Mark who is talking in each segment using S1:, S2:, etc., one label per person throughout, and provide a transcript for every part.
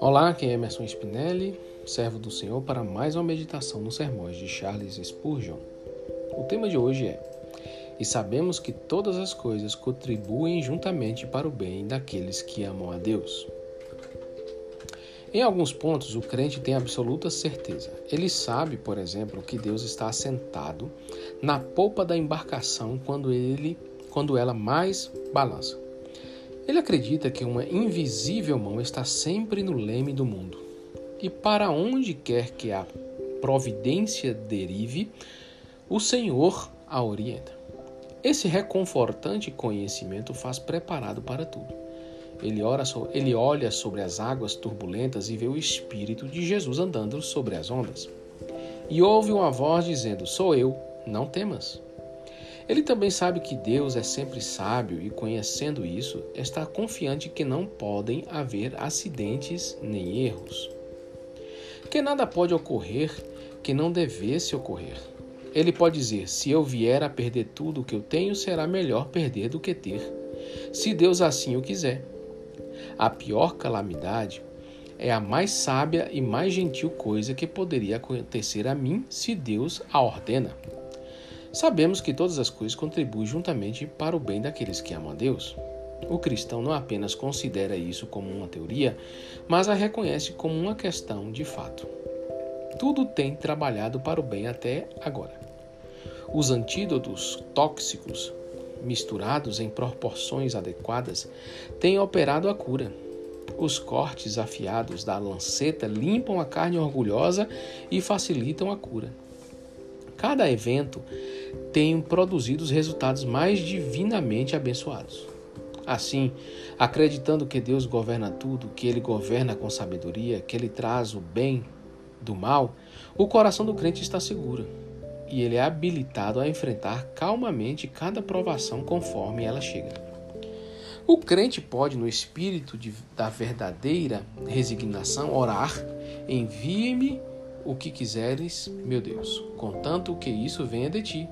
S1: Olá, aqui é Emerson Spinelli, servo do Senhor, para mais uma meditação nos sermões de Charles Spurgeon. O tema de hoje é: E sabemos que todas as coisas contribuem juntamente para o bem daqueles que amam a Deus. Em alguns pontos, o crente tem absoluta certeza. Ele sabe, por exemplo, que Deus está assentado na polpa da embarcação quando ele quando ela mais balança. Ele acredita que uma invisível mão está sempre no leme do mundo. E para onde quer que a providência derive, o Senhor a orienta. Esse reconfortante conhecimento faz preparado para tudo. Ele, ora, ele olha sobre as águas turbulentas e vê o Espírito de Jesus andando sobre as ondas. E ouve uma voz dizendo: Sou eu, não temas. Ele também sabe que Deus é sempre sábio e, conhecendo isso, está confiante que não podem haver acidentes nem erros. Que nada pode ocorrer que não devesse ocorrer. Ele pode dizer: se eu vier a perder tudo o que eu tenho, será melhor perder do que ter, se Deus assim o quiser. A pior calamidade é a mais sábia e mais gentil coisa que poderia acontecer a mim se Deus a ordena. Sabemos que todas as coisas contribuem juntamente para o bem daqueles que amam a Deus. O cristão não apenas considera isso como uma teoria, mas a reconhece como uma questão de fato. Tudo tem trabalhado para o bem até agora. Os antídotos tóxicos, misturados em proporções adequadas, têm operado a cura. Os cortes afiados da lanceta limpam a carne orgulhosa e facilitam a cura. Cada evento tem produzido os resultados mais divinamente abençoados. Assim, acreditando que Deus governa tudo, que Ele governa com sabedoria, que Ele traz o bem do mal, o coração do crente está seguro e ele é habilitado a enfrentar calmamente cada provação conforme ela chega. O crente pode, no espírito de, da verdadeira resignação, orar: envie-me o que quiseres, meu Deus, contanto que isso venha de ti.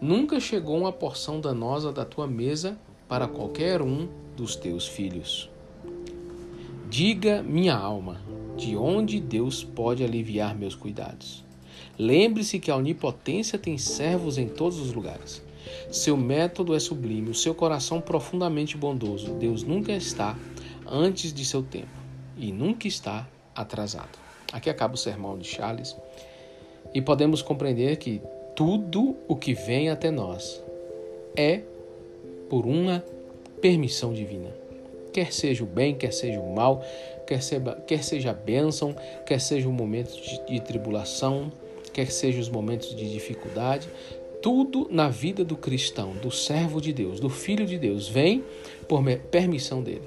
S1: Nunca chegou uma porção danosa da tua mesa para qualquer um dos teus filhos. Diga, minha alma, de onde Deus pode aliviar meus cuidados. Lembre-se que a onipotência tem servos em todos os lugares. Seu método é sublime, o seu coração profundamente bondoso. Deus nunca está antes de seu tempo e nunca está atrasado. Aqui acaba o sermão de Charles e podemos compreender que tudo o que vem até nós é por uma permissão divina. Quer seja o bem, quer seja o mal, quer seja, quer seja a bênção, quer seja o momento de, de tribulação, quer seja os momentos de dificuldade, tudo na vida do cristão, do servo de Deus, do filho de Deus, vem por permissão dele.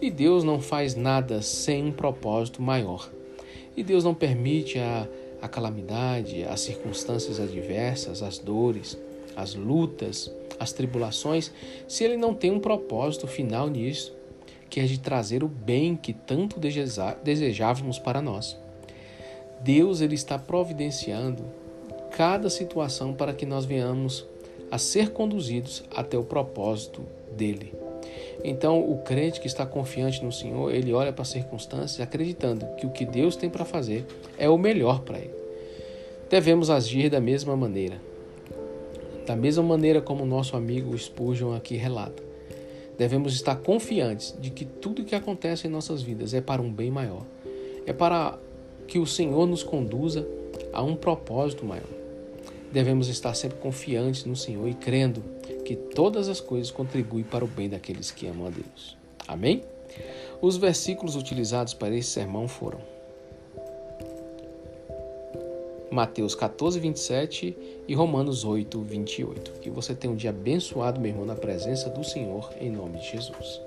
S1: E Deus não faz nada sem um propósito maior. E Deus não permite a, a calamidade, as circunstâncias adversas, as dores, as lutas, as tribulações, se Ele não tem um propósito final nisso, que é de trazer o bem que tanto desejávamos para nós. Deus ele está providenciando cada situação para que nós venhamos a ser conduzidos até o propósito dele. Então, o crente que está confiante no Senhor, ele olha para as circunstâncias acreditando que o que Deus tem para fazer é o melhor para ele. Devemos agir da mesma maneira. Da mesma maneira como o nosso amigo Spurgeon aqui relata. Devemos estar confiantes de que tudo que acontece em nossas vidas é para um bem maior. É para que o Senhor nos conduza a um propósito maior. Devemos estar sempre confiantes no Senhor e crendo que todas as coisas contribuem para o bem daqueles que amam a Deus. Amém? Os versículos utilizados para esse sermão foram Mateus 14, 27 e Romanos 8, 28. Que você tenha um dia abençoado, meu irmão, na presença do Senhor, em nome de Jesus.